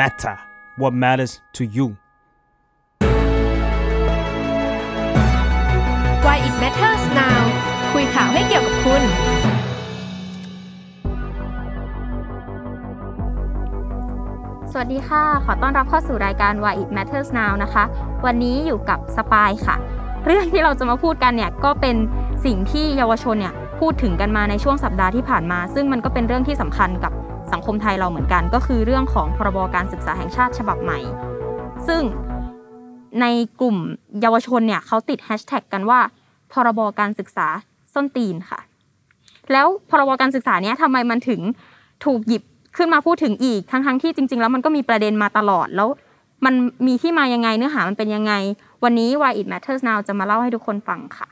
matter what matters to you Why it matters now คุยข่าวให้เกี่ยวกับคุณ สวัสดีค่ะ ขอต้อนรับเข้าสู่รายการ Why It Matters Now นะคะ วันนี้อยู่กับสปายค่ะ เรื่องที่เราจะมาพูดกันเนี่ยก็เป็นสิ่งที่เยาวชนเนี่ยพูดถึงกันมาในช่วงสัปดาห์ที่ผ่านมา ซึ่งมันก็เป็นเรื่องที่สำคัญกับ สังคมไทยเราเหมือนกัน ก็คือเรื่องของพรบการศึกษาแห่งชาติฉบับใหม่ ซึ่งในกลุ่มเยาวชนเนี่ยเขาติดแฮชแท็กกันว่า พรบการศึกษาส้นตีนค่ะ แล้วพรบการศึกษาเนี้ยทำไมมันถึงถูกหยิบขึ้นมาพูดถึงอีกทั้งๆที่จริง ๆ แล้วมันก็มีประเด็นมาตลอดแล้วมันมีที่มายังไงเนื้อหามันเป็นยังไง วันนี้ Why It Matters Now จะมาเล่าให้ทุกคนฟังค่ะ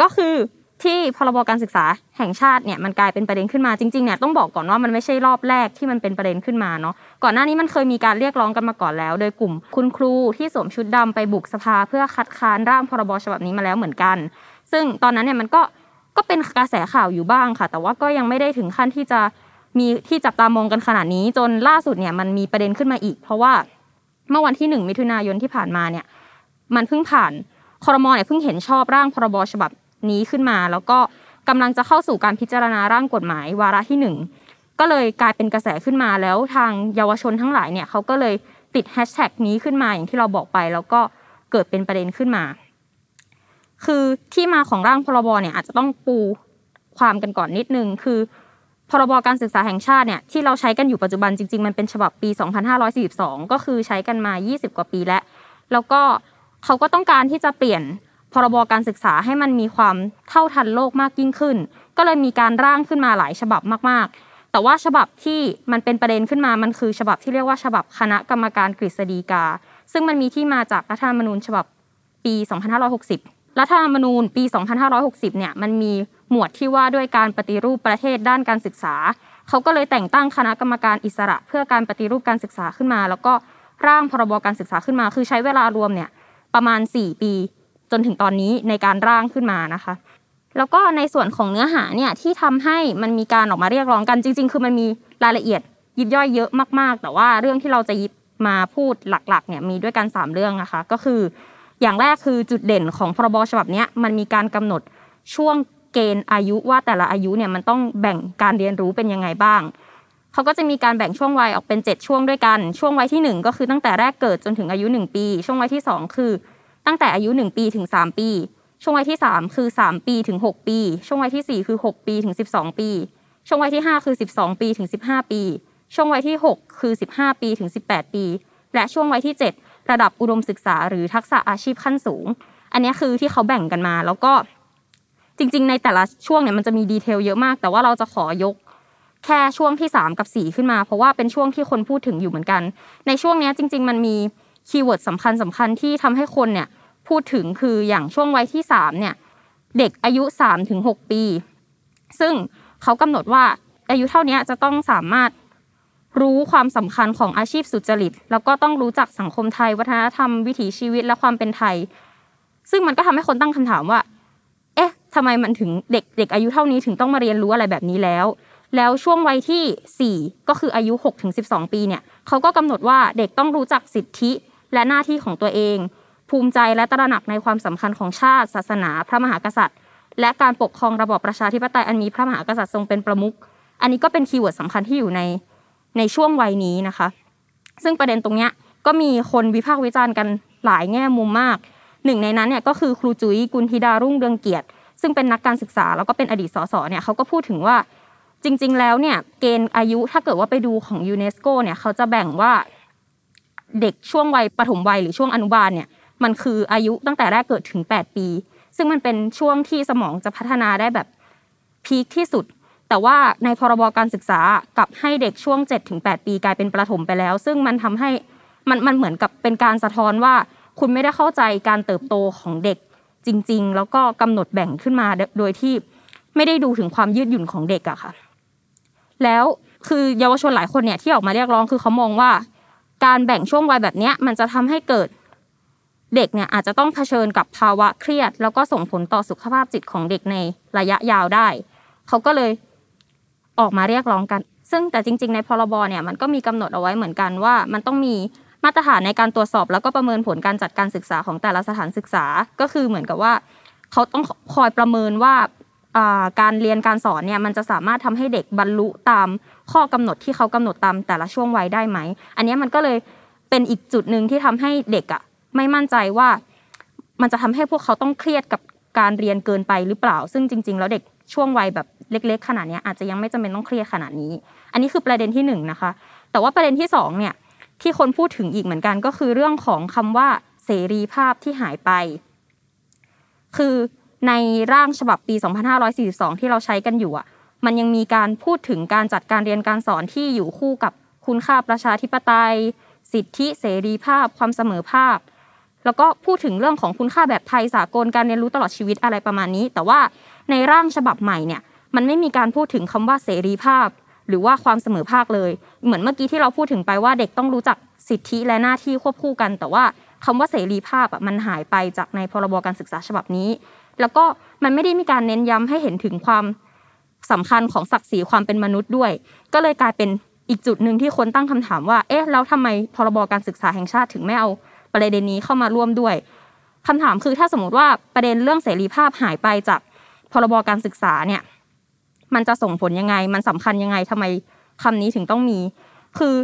ก็คือ ที่พรบการศึกษาแห่งชาติเนี่ยมันกลายเป็นประเด็นขึ้นมาจริงๆเนี่ยต้องบอกก่อนว่ามันไม่ใช่รอบแรกที่มันเป็นประเด็นขึ้นมาเนาะก่อนหน้านี้มันเคยมีการเรียกร้องกันมาก่อนแล้ว โดยกลุ่มคุณครูที่สวมชุดดำไปบุกสภาเพื่อคัดค้านร่างพรบฉบับนี้มาแล้วเหมือนกัน ซึ่งตอนนั้นเนี่ยมันก็ก็เป็นกระแสข่าวอยู่บ้างค่ะ แต่ว่าก็ยังไม่ได้ถึงขั้นที่จะมีที่จับตามองกันขนาดนี้ จนล่าสุดเนี่ยมันมีประเด็นขึ้นมาอีก เพราะว่าเมื่อวันที่หนึ่งมิถุนายนที่ผ่านมาเนี่ยมันเพิ่งผ่านคอรมอเนี่ยเพิ่งเห็นชอบร่างพรบฉบับ นี้ขึ้นมา แล้วก็กำลังจะเข้าสู่การพิจารณาร่างกฎหมายวาระที่หนึ่งก็เลยกลายเป็นกระแสขึ้นมาแล้วทางเยาวชนทั้งหลายเนี่ยเขาก็เลยติดแฮชแท็กนี้ขึ้นมาอย่างที่เราบอกไป แล้วก็เกิดเป็นประเด็นขึ้นมา คือที่มาของร่างพรบเนี่ยอาจจะต้องปูความกันก่อนนิดนึงคือพรบการศึกษาแห่งชาติเนี่ยที่เราใช้กันอยู่ปัจจุบันจริง ๆ มันเป็นฉบับปี 2542 ก็คือใช้กันมา 20 กว่าปีแล้ว แล้วก็เขาก็ต้องการที่จะเปลี่ยน พรบการศึกษาให้มันมีความเท่าทันโลกมากยิ่งขึ้น ก็เลยมีการร่างขึ้นมาหลายฉบับมากๆ แต่ว่าฉบับที่มันเป็นประเด็นขึ้นมามันคือฉบับที่เรียกว่าฉบับคณะกรรมการกฤษฎีกา ซึ่งมันมีที่มาจากรัฐธรรมนูญฉบับปี 2560 รัฐธรรมนูญปี 2560 เนี่ยมันมีหมวดที่ว่าด้วยการปฏิรูปประเทศด้านการศึกษา เขาก็เลยแต่งตั้งคณะกรรมการอิสระ เพื่อการปฏิรูปการศึกษาขึ้นมา แล้วก็ร่างพรบการศึกษาขึ้นมา คือใช้เวลารวมเนี่ยประมาณ 4 ปี จนถึงตอนนี้ในการร่างขึ้นมานะคะ แล้วก็ในส่วนของเนื้อหาเนี่ยที่ทำให้มันมีการออกมาเรียกร้องกันจริง ๆ คือมันมีรายละเอียดยิบย่อยเยอะมากๆ แต่ว่าเรื่องที่เราจะยิบมาพูดหลักๆเนี่ยมีด้วยกัน 3 เรื่องนะคะก็คือ อย่างแรกคือจุดเด่นของพรบฉบับนี้มันมีการกำหนดช่วงเกณฑ์อายุว่าแต่ละอายุเนี่ยมันต้องแบ่งการเรียนรู้เป็นยังไงบ้างเขาก็จะมีการแบ่งช่วงวัยออกเป็น 7 ช่วงด้วยกัน ช่วงวัยที่ 1 ก็คือตั้งแต่แรกเกิดจนถึงอายุ 1 ปี ช่วงวัยที่ 2 คือ ตั้งแต่อายุ 1 ปีถึง 3 ปี ช่วงวัยที่ 3 คือ 3 ปีถึง 6 ปี ช่วงวัยที่ 4 คือ 6 ปีถึง 12 ปี ช่วงวัยที่ 5 คือ 12 ปีถึง 15 ปี ช่วงวัยที่ 6 คือ 15 ปีถึง 18 ปี และช่วงวัยที่ 7 ระดับอุดมศึกษาหรือทักษะอาชีพขั้นสูง อันนี้คือที่เขาแบ่งกันมาแล้วก็จริง ๆ ในแต่ละช่วงเนี่ยมันจะมี detail เยอะมาก แต่ว่าเราจะขอยกแค่ช่วงที่ 3 กับ 4 ขึ้นมา เพราะว่าเป็นช่วงที่คนพูดถึงอยู่เหมือนกัน ในช่วงนี้จริง ๆ มันมี keyword สำคัญสำคัญที่ทำให้คนเนี่ย พูดถึงคืออย่างช่วงวัยที่3เนี่ยเด็กอายุ3ถึง6ปี ซึ่งเขากำหนดว่าอายุเท่านี้จะต้องสามารถรู้ความสำคัญของอาชีพสุจริต แล้วก็ต้องรู้จักสังคมไทย วัฒนธรรมวิถีชีวิตและความเป็นไทย ซึ่งมันก็ทำให้คนตั้งคำถามว่า เอ๊ะทำไมมันถึงเด็กเด็กอายุเท่านี้ถึงต้องมาเรียนรู้อะไรแบบนี้แล้ว แล้วช่วงวัยที่ 4 ก็คืออายุ6ถึง12 ปีเนี่ยเขาก็กำหนดว่าเด็กต้องรู้จักสิทธิและหน้าที่ของตัวเอง ภูมิใจและตระหนักในความสำคัญของชาติ ศาสนา พระมหากษัตริย์ และการปกครองระบอบประชาธิปไตยอันมีพระมหากษัตริย์ทรงเป็นประมุขอันนี้ก็เป็น keyword สำคัญที่อยู่ในในช่วงวัยนี้นะคะ ซึ่งประเด็นตรงเนี้ยก็มีคนวิพากษ์วิจารณ์กันหลายแง่มุมมาก หนึ่งในนั้นเนี่ยก็คือครูจุ๋ยกุลธิดารุ่งเรืองเกียรติ ซึ่งเป็นนักการศึกษาแล้วก็เป็นอดีตสสเนี่ยเขาก็พูดถึงว่าจริง ๆ แล้วเนี่ยเกณฑ์อายุถ้าเกิดว่าไปดูของยูเนสโกเนี่ยเขาจะแบ่งว่าเด็กช่วงวัยปฐมวัยหรือช่วงอนุบาลเนี่ย มันคืออายุตั้งแต่แรกเกิดถึง 8 ปี ซึ่งมันเป็นช่วงที่สมองจะพัฒนาได้แบบพีคที่สุด แต่ว่าในพรบการศึกษากลับให้เด็กช่วง 7-8 ปีกลายเป็นประถมไปแล้ว ซึ่งมันทำให้มันมันเหมือนกับเป็นการสะท้อนว่าคุณไม่ได้เข้าใจการเติบโตของเด็กจริง ๆ แล้วก็กำหนดแบ่งขึ้นมาโดยที่ไม่ได้ดูถึงความยืดหยุ่นของเด็กอะค่ะ แล้วคือเยาวชนหลายคนเนี่ยที่ออกมาเรียกร้องคือเขามองว่า การแบ่งช่วงวัยแบบนี้มันจะทำให้เกิด เด็กเนี่ยอาจจะต้องเผชิญกับภาวะเครียด แล้วก็ส่งผลต่อสุขภาพจิตของเด็กในระยะยาวได้ เขาก็เลยออกมาเรียกร้องกัน ซึ่งแต่จริง ๆ ในพรบเนี่ยมันก็มีกำหนดเอาไว้เหมือนกันว่า มันต้องมีมาตรฐานในการตรวจสอบ แล้วก็ประเมินผลการจัดการศึกษาของแต่ละสถานศึกษา ก็คือเหมือนกับว่า เขาต้องคอยประเมินว่าการเรียนการสอนเนี่ยมันจะสามารถทำให้เด็กบรรลุตามข้อกำหนดที่เขากำหนดตามแต่ละช่วงวัยได้ไหม อันนี้มันก็เลยเป็นอีกจุดหนึ่งที่ทำให้เด็กอะ ไม่มั่นใจว่ามันจะทำให้พวกเขาต้องเครียดกับการเรียนเกินไปหรือเปล่า ซึ่งจริง ๆ แล้วเด็กช่วงวัยแบบเล็ก ๆ ขนาดนี้อาจจะยังไม่จำเป็นต้องเครียดขนาดนี้ อันนี้คือประเด็นที่1นนะคะ แต่ว่าประเด็นที่2เนี่ยที่คนพูดถึงอีกเหมือนกันก็คือเรื่องของคำว่าเสรีภาพที่หายไป คือในร่างฉบับปี 2542 ที่เราใช้กันอยู่อะ มันยังมีการพูดถึงการจัดการเรียนการสอนที่อยู่คู่กับคุณค่าประชาธิปไตย สิทธิเสรีภาพ ความเสมอภาพ แล้วก็พูดถึงเรื่องของคุณค่าแบบไทยสากลการเรียนรู้ตลอดชีวิตอะไรประมาณนี้ แต่ว่าในร่างฉบับใหม่เนี่ยมันไม่มีการพูดถึงคำว่าเสรีภาพ หรือว่าความเสมอภาคเลย เหมือนเมื่อกี้ที่เราพูดถึงไปว่าเด็กต้องรู้จักสิทธิและหน้าที่ควบคู่กัน แต่ว่าคำว่าเสรีภาพอะมันหายไปจากในพรบการศึกษาฉบับนี้ แล้วก็มันไม่ได้มีการเน้นย้ำให้เห็นถึงความสำคัญของศักดิ์ศรีความเป็นมนุษย์ด้วย ก็เลยกลายเป็นอีกจุดหนึ่งที่คนตั้งคำถามว่า เอ๊ะ แล้วทำไมพรบการศึกษาแห่งชาติถึงไม่เอา ประเด็นนี้เข้ามาร่วมด้วยคำถามคือถ้าสมมติว่าประเด็นเรื่องเสรีภาพหายไปจากพรบการศึกษาเนี่ย มันจะส่งผลยังไง มันสำคัญยังไงทำไมคำนี้ถึงต้องมี คือ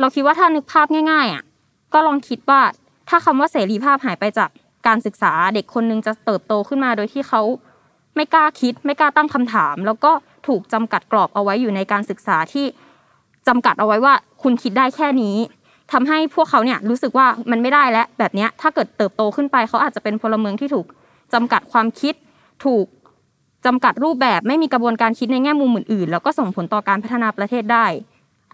เราคิดว่าถ้านึกภาพง่าย ๆอะก็ลองคิดว่าถ้าคำว่าเสรีภาพหายไปจากการศึกษาเด็กคนนึงจะเติบโตขึ้นมาโดยที่เขาไม่กล้าคิด ไม่กล้าตั้งคำถาม แล้วก็ถูกจำกัดกรอบเอาไว้อยู่ในการศึกษาที่จำกัดเอาไว้ว่า คุณคิดได้แค่นี้ ทำให้พวกเขาเนี่ยรู้สึกว่ามันไม่ได้แล้วแบบนี้ถ้าเกิดเติบโตขึ้นไปเขาอาจจะเป็นพลเมืองที่ถูกจำกัดความคิด ถูกจำกัดรูปแบบไม่มีกระบวนการคิดในแง่มุมอื่นๆ แล้วก็ส่งผลต่อการพัฒนาประเทศได้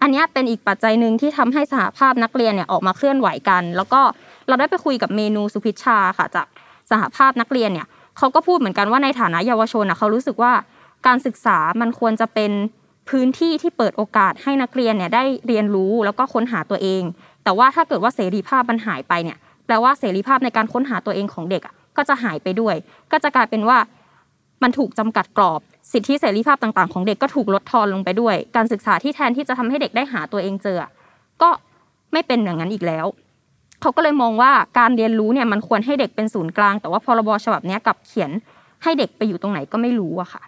อันนี้เป็นอีกปัจจัยหนึ่งที่ทำให้สหภาพนักเรียนเนี่ยออกมาเคลื่อนไหวกัน แล้วก็เราได้ไปคุยกับเมนูสุพิชชาค่ะจากสหภาพนักเรียนเนี่ยเขาก็พูดเหมือนกันว่าในฐานะเยาวชนนะเขารู้สึกว่าการศึกษามันควรจะเป็น พื้นที่ที่เปิดโอกาสให้นักเรียนเนี่ยได้เรียนรู้แล้วก็ค้นหาตัวเอง แต่ว่าถ้าเกิดว่าเสรีภาพมันหายไปเนี่ยแปลว่าเสรีภาพในการค้นหาตัวเองของเด็กก็จะหายไปด้วย ก็จะกลายเป็นว่ามันถูกจำกัดกรอบ สิทธิเสรีภาพต่างๆ ของเด็กก็ถูกลดทอนลงไปด้วย การศึกษาที่แทนที่จะทำให้เด็กได้หาตัวเองเจอ ก็ไม่เป็นอย่างนั้นอีกแล้ว เขาก็เลยมองว่าการเรียนรู้เนี่ยมันควรให้เด็กเป็นศูนย์กลาง แต่ว่าพรบฉบับนี้กับเขียนให้เด็กไปอยู่ตรงไหนก็ไม่รู้อะค่ะ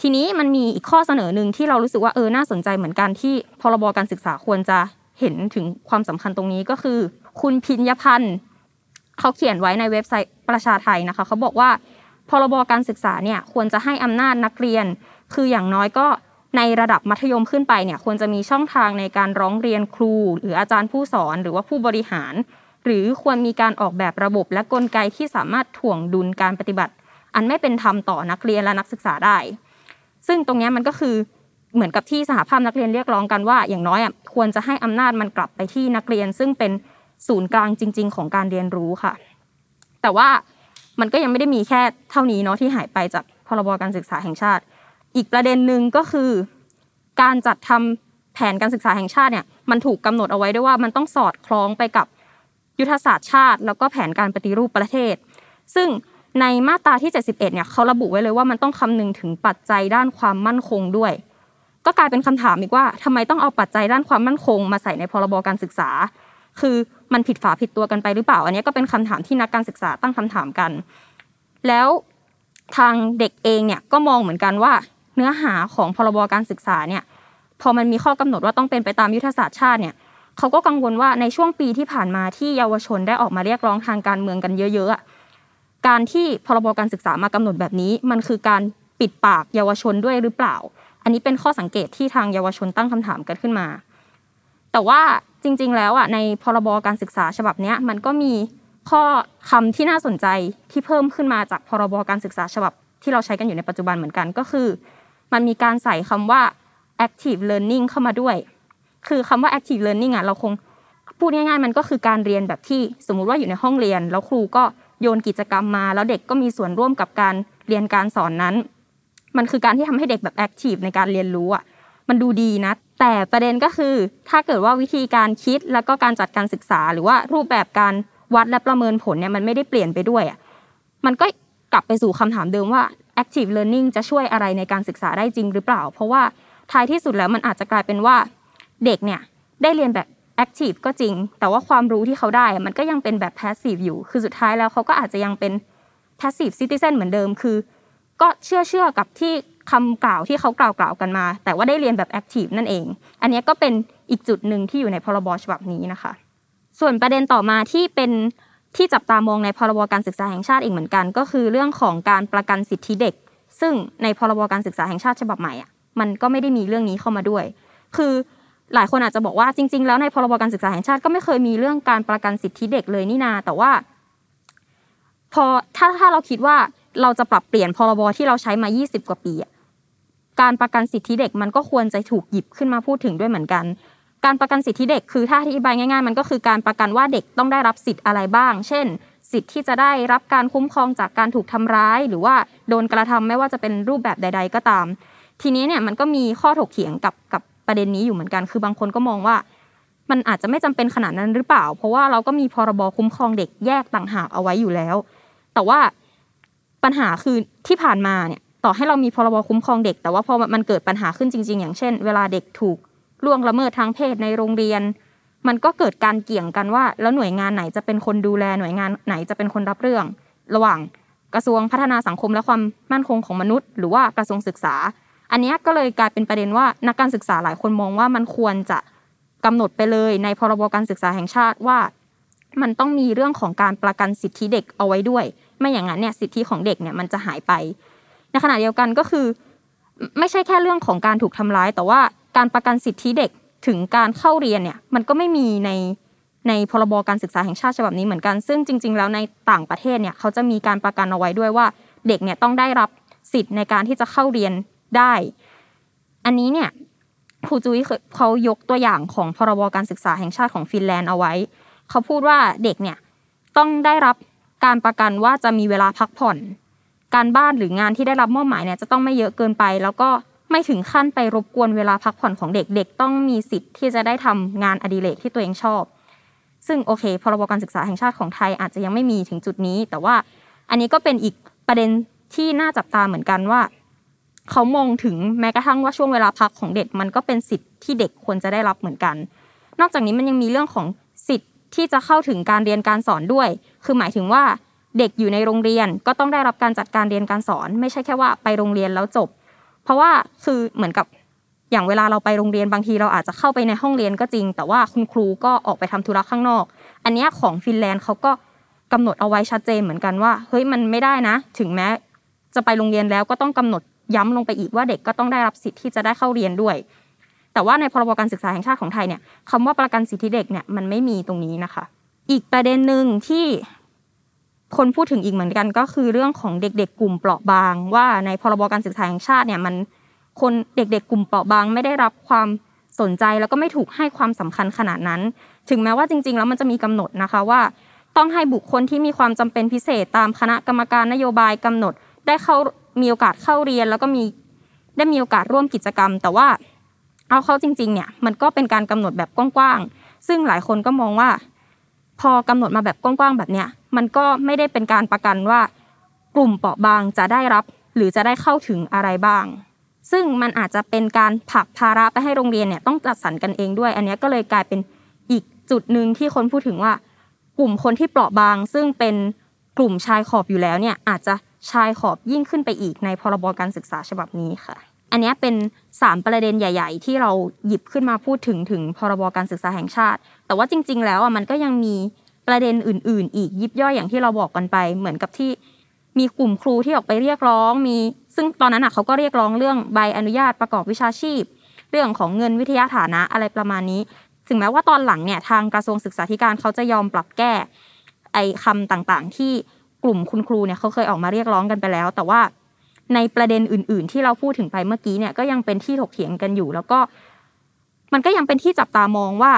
ทีนี้มันมีอีกข้อเสนอหนึ่งที่เรารู้สึกว่าเออน่าสนใจเหมือนกันที่พรบการศึกษาควรจะเห็นถึงความสำคัญตรงนี้ก็คือ คุณพิญญพันธ์เขาเขียนไว้ในเว็บไซต์ประชาไทยนะคะเขาบอกว่าพรบการศึกษาเนี่ยควรจะให้อำนาจนักเรียน คืออย่างน้อยก็ในระดับมัธยมขึ้นไปเนี่ยควรจะมีช่องทางในการร้องเรียนครู หรืออาจารย์ผู้สอนหรือว่าผู้บริหาร หรือควรมีการออกแบบระบบและกลไกที่สามารถถ่วงดุลการปฏิบัติ อันไม่เป็นธรรมต่อนักเรียนและนักศึกษาได้ ซึ่งตรงนี้มันก็คือเหมือนกับที่สหภาพนักเรียนเรียกร้องกันว่า อย่างน้อยอะควรจะให้อำนาจมันกลับไปที่นักเรียน ซึ่งเป็นศูนย์กลางจริง ๆ ของการเรียนรู้ค่ะ แต่ว่ามันก็ยังไม่ได้มีแค่เท่านี้เนาะที่หายไปจากพรบการศึกษาแห่งชาติ อีกประเด็นหนึ่งก็คือ การจัดทำแผนการศึกษาแห่งชาติเนี่ยมันถูกกำหนดเอาไว้ด้วยว่ามันต้องสอดคล้องไปกับยุทธศาสตร์ชาติ แล้วก็แผนการปฏิรูปประเทศ ซึ่ง ในมาตราที่ 71เนี่ยเขาระบุไว้เลยว่ามันต้องคำนึงถึงปัจจัยด้านความมั่นคงด้วย ก็กลายเป็นคำถามอีกว่าทำไมต้องเอาปัจจัยด้านความมั่นคง มาใส่ในพรบการศึกษา คือมันผิดฝาผิดตัวกันไปหรือเปล่า อันนี้ก็เป็นคำถามที่นักการศึกษาตั้งคำถามกัน แล้วทางเด็กเองเนี่ยก็มองเหมือนกันว่า เนื้อหาของพรบการศึกษาเนี่ยพอมันมีข้อกำหนดว่าต้องเป็นไปตามยุทธศาสตร์ชาติเนี่ยเขาก็กังวลว่าในช่วงปีที่ผ่านมาที่เยาวชนได้ออกมาเรียกร้องทางการเมืองกันเยอะๆ การที่พรบการศึกษามากำหนดแบบนี้ มันคือการปิดปากเยาวชนด้วยหรือเปล่า อันนี้เป็นข้อสังเกตที่ทางเยาวชนตั้งคำถามกันขึ้นมา แต่ว่าจริง ๆ แล้วอะในพรบการศึกษาฉบับนี้มันก็มีข้อคำที่น่าสนใจที่เพิ่มขึ้นมาจากพรบการศึกษาฉบับที่เราใช้กันอยู่ในปัจจุบันเหมือนกันก็คือ มันมีการใส่คำว่า active learning เข้ามาด้วย คือคำว่า active learning อะเราคงพูดง่ายๆ มันก็คือการเรียนแบบที่สมมุติว่าอยู่ในห้องเรียน แล้วครูก็ โยนกิจกรรมมา แล้วเด็กก็มีส่วนร่วมกับการเรียนการสอนนั้น มันคือการที่ทำให้เด็กแบบ active ในการเรียนรู้อะมันดูดีนะ แต่ประเด็นก็คือ ถ้าเกิดว่าวิธีการคิดแล้วก็การจัดการศึกษา หรือว่ารูปแบบการวัดและประเมินผลเนี่ยมันไม่ได้เปลี่ยนไปด้วยอะมันก็กลับไปสู่คำถามเดิมว่า active learning จะช่วยอะไรในการศึกษาได้จริงหรือเปล่า เพราะว่าท้ายที่สุดแล้วมันอาจจะกลายเป็นว่าเด็กเนี่ยได้เรียนแบบ active ก็จริง แต่ว่าความรู้ที่เขาได้มันก็ยังเป็นแบบ passive อยู่ คือสุดท้ายแล้วเขาก็อาจจะยังเป็น passive citizen เหมือนเดิมคือ ก็เชื่อเชื่อกับที่คำกล่าวที่เขากล่าวกล่าวกันมา แต่ว่าได้เรียนแบบแอคทีฟนั่นเอง อันนี้ก็เป็นอีกจุดหนึ่งที่อยู่ในพรบฉบับนี้นะคะ ส่วนประเด็นต่อมาที่เป็นที่จับตามองในพรบการศึกษาแห่งชาติอีกเหมือนกัน ก็คือเรื่องของการประกันสิทธิเด็ก ซึ่งในพรบการศึกษาแห่งชาติฉบับใหม่อะมันก็ไม่ได้มีเรื่องนี้เข้ามาด้วย คือ หลายคนอาจจะบอกว่าจริง ๆ แล้วในพรบการศึกษาแห่งชาติก็ไม่เคยมีเรื่องการประกันสิทธิเด็กเลยนี่นา แต่ว่า พอถ้าถ้าเราคิดว่าเราจะปรับเปลี่ยนพรบที่เราใช้มา 20 กว่าปีการประกันสิทธิเด็กมันก็ควรจะถูกหยิบขึ้นมาพูดถึงด้วยเหมือนกัน การประกันสิทธิเด็กคือถ้าอธิบายง่าย ๆ มันก็คือการประกันว่าเด็กต้องได้รับสิทธิ์อะไรบ้าง เช่น สิทธิ์ที่จะได้รับการคุ้มครองจากการถูกทำร้าย หรือว่าโดนกระทำไม่ว่าจะเป็นรูปแบบใด ๆ ก็ตาม ทีนี้เนี่ยมันก็มีข้อถกเถียงกับกับ ประเด็นนี้อยู่เหมือนกัน คือบางคนก็มองว่า มันอาจจะไม่จำเป็นขนาดนั้นหรือเปล่า เพราะว่าเราก็มีพรบคุ้มครองเด็กแยกต่างหากเอาไว้อยู่แล้ว แต่ว่าปัญหาคือที่ผ่านมาเนี่ยต่อให้เรามีพรบคุ้มครองเด็ก แต่ว่าพอมันเกิดปัญหาขึ้นจริง ๆ อย่างเช่น เวลาเด็กถูกล่วงละเมิดทางเพศในโรงเรียน มันก็เกิดการเกี่ยงกันว่า แล้วหน่วยงานไหนจะเป็นคนดูแลหน่วยงานไหนจะเป็นคนรับเรื่อง ระหว่างกระทรวงพัฒนาสังคมและความมั่นคงของมนุษย์ หรือว่ากระทรวงศึกษา อันนี้ก็เลยกลายเป็นประเด็นว่านักการศึกษาหลายคนมองว่ามันควรจะกำหนดไปเลยในพรบการศึกษาแห่งชาติว่า มันต้องมีเรื่องของการประกันสิทธิเด็กเอาไว้ด้วย ไม่อย่างนั้นเนี่ยสิทธิของเด็กเนี่ยมันจะหายไป ในขณะเดียวกันก็คือ ไม่ใช่แค่เรื่องของการถูกทำร้าย แต่ว่าการประกันสิทธิเด็กถึงการเข้าเรียนเนี่ยมันก็ไม่มีในในพรบการศึกษาแห่งชาติฉบับนี้เหมือนกัน ซึ่งจริง ๆ แล้วในต่างประเทศเนี่ยเขาจะมีการประกันเอาไว้ด้วยว่า เด็กเนี่ยต้องได้รับสิทธิ์ในการที่จะเข้าเรียน ได้ อันนี้เนี่ยครูจุ้ยเขายกตัวอย่างของพรบการศึกษาแห่งชาติของฟินแลนด์เอาไว้ เขาพูดว่าเด็กเนี่ยต้องได้รับการประกันว่าจะมีเวลาพักผ่อน การบ้านหรืองานที่ได้รับมอบหมายเนี่ยจะต้องไม่เยอะเกินไป แล้วก็ไม่ถึงขั้นไปรบกวนเวลาพักผ่อนของเด็กเด็กต้องมีสิทธิ์ที่จะได้ทำงานอดิเรกที่ตัวเองชอบ ซึ่งโอเคพรบการศึกษาแห่งชาติของไทยอาจจะยังไม่มีถึงจุดนี้ แต่ว่าอันนี้ก็เป็นอีกประเด็นที่น่าจับตาเหมือนกันว่า เขามองถึงแม้กระทั่งว่าช่วงเวลาพักของเด็กมันก็เป็นสิทธิ์ที่เด็กควรจะได้รับเหมือนกัน นอกจากนี้มันยังมีเรื่องของสิทธิ์ที่จะเข้าถึงการเรียนการสอนด้วย คือหมายถึงว่าเด็กอยู่ในโรงเรียนก็ต้องได้รับการจัดการเรียนการสอน ไม่ใช่แค่ว่าไปโรงเรียนแล้วจบ เพราะว่าคือเหมือนกับอย่างเวลาเราไปโรงเรียนบางทีเราอาจจะเข้าไปในห้องเรียนก็จริง แต่ว่าคุณครูก็ออกไปทำธุระข้างนอก อันนี้ของฟินแลนด์เขาก็กำหนดเอาไว้ชัดเจนเหมือนกันว่าเฮ้ยมันไม่ได้นะ ถึงแม้จะไปโรงเรียนแล้วก็ต้องกำหนด ย้ำลงไปอีกว่าเด็กก็ต้องได้รับสิทธิ์ที่จะได้เข้าเรียนด้วย แต่ว่าในพรบการศึกษาแห่งชาติของไทยเนี่ยคำว่าประกันสิทธิเด็กเนี่ยมันไม่มีตรงนี้นะคะ อีกประเด็นหนึ่งที่คนพูดถึงอีกเหมือนกันก็คือเรื่องของเด็กๆ กลุ่มเปราะบาง ว่าในพรบการศึกษาแห่งชาติเนี่ยมันคนเด็กๆ กลุ่มเปราะบางไม่ได้รับความสนใจแล้วก็ไม่ถูกให้ความสำคัญขนาดนั้น ถึงแม้ว่าจริง ๆ แล้วมันจะมีกำหนดนะคะว่า ต้องให้บุคคลที่มีความจำเป็นพิเศษตามคณะกรรมการนโยบายกำหนด ได้เข้า มีโอกาสเข้าเรียนแล้วก็มีได้มีโอกาสร่วมกิจกรรม แต่ว่าเอาเข้าจริง ๆ เนี่ยมันก็เป็นการกำหนดแบบกว้างๆซึ่งหลายคนก็มองว่า พอกำหนดมาแบบกว้างๆแบบเนี้ยมันก็ไม่ได้เป็นการประกันว่ากลุ่มเปราะบางจะได้รับ หรือจะได้เข้าถึงอะไรบ้าง ซึ่งมันอาจจะเป็นการผลักภาระไปให้โรงเรียนเนี่ยต้องจัดสรรกันเองด้วย อันนี้ก็เลยกลายเป็นอีกจุดหนึ่งที่คนพูดถึงว่า กลุ่มคนที่เปราะบาง ซึ่งเป็นกลุ่มชายขอบอยู่แล้วเนี่ยอาจจะ ชายขอบยิ่งขึ้นไปอีกในพรบการศึกษาฉบับนี้ค่ะ อันนี้เป็น 3 ประเด็นใหญ่ ๆ ที่เราหยิบขึ้นมาพูดถึงถึงพรบการศึกษาแห่งชาติ แต่ว่าจริง ๆ แล้วอะมันก็ยังมีประเด็นอื่น ๆ อีกยิบย่อยอย่างที่เราบอกกันไป เหมือนกับที่มีกลุ่มครูที่ออกไปเรียกร้อง มี ซึ่งตอนนั้นอะเขาก็เรียกร้องเรื่องใบอนุญาตประกอบวิชาชีพ เรื่องของเงินวิทยาฐานะอะไรประมาณนี้ ถึงแม้ว่าตอนหลังเนี่ยทางกระทรวงศึกษาธิการเขาจะยอมปรับแก้ไอ้คำต่างๆ ที่ กลุ่มคุณครูเนี่ยเขาเคยออกมาเรียกร้องกันไปแล้ว แต่ว่าในประเด็นอื่น ๆ ที่เราพูดถึงไปเมื่อกี้เนี่ยก็ยังเป็นที่ถกเถียงกันอยู่ แล้วก็ มันก็ยังเป็นที่จับตามองว่า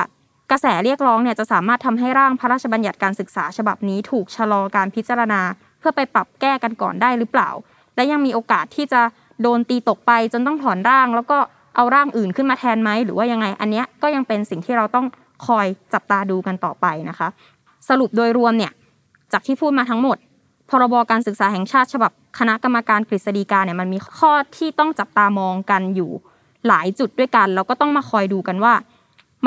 กระแสเรียกร้องเนี่ยจะสามารถทำให้ร่างพระราชบัญญัติการศึกษาฉบับนี้ ถูกชะลอการพิจารณา เพื่อไปปรับแก้กันก่อนได้หรือเปล่า และยังมีโอกาสที่จะโดนตีตกไปจนต้องถอนร่าง แล้วก็เอาร่างอื่นขึ้นมาแทนไหมหรือว่ายังไง อันเนี้ยก็ยังเป็นสิ่งที่เราต้องคอยจับตาดูกันต่อไปนะคะ สรุปโดยรวมเนี่ยจากที่พูดมาทั้งหมด พรบการศึกษาแห่งชาติฉบับคณะกรรมการกฤษฎีกาเนี่ยมันมีข้อที่ต้องจับตามองกันอยู่หลายจุดด้วยกัน เราก็ต้องมาคอยดูกันว่า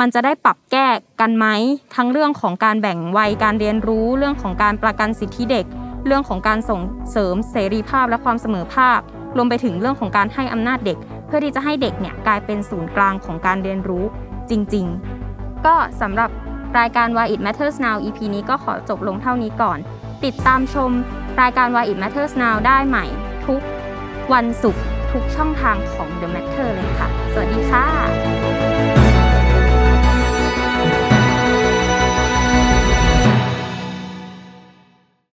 มันจะได้ปรับแก้กันไหมทั้งเรื่องของการแบ่งวัยการเรียนรู้เรื่องของการประกันสิทธิเด็ก เรื่องของการส่งเสริมเสรีภาพและความเสมอภาค รวมไปถึงเรื่องของการให้อำนาจเด็ก เพื่อที่จะให้เด็กเนี่ยกลายเป็นศูนย์กลางของการเรียนรู้จริง ๆ ก็สำหรับรายการ Why It Matters Now EP นี้ก็ขอจบลงเท่านี้ก่อน ติดตามชมรายการ Why It Matters Now ได้ใหม่ทุกวันศุกร์ทุกช่องทางของ The Matter เลยค่ะ สวัสดีค่ะ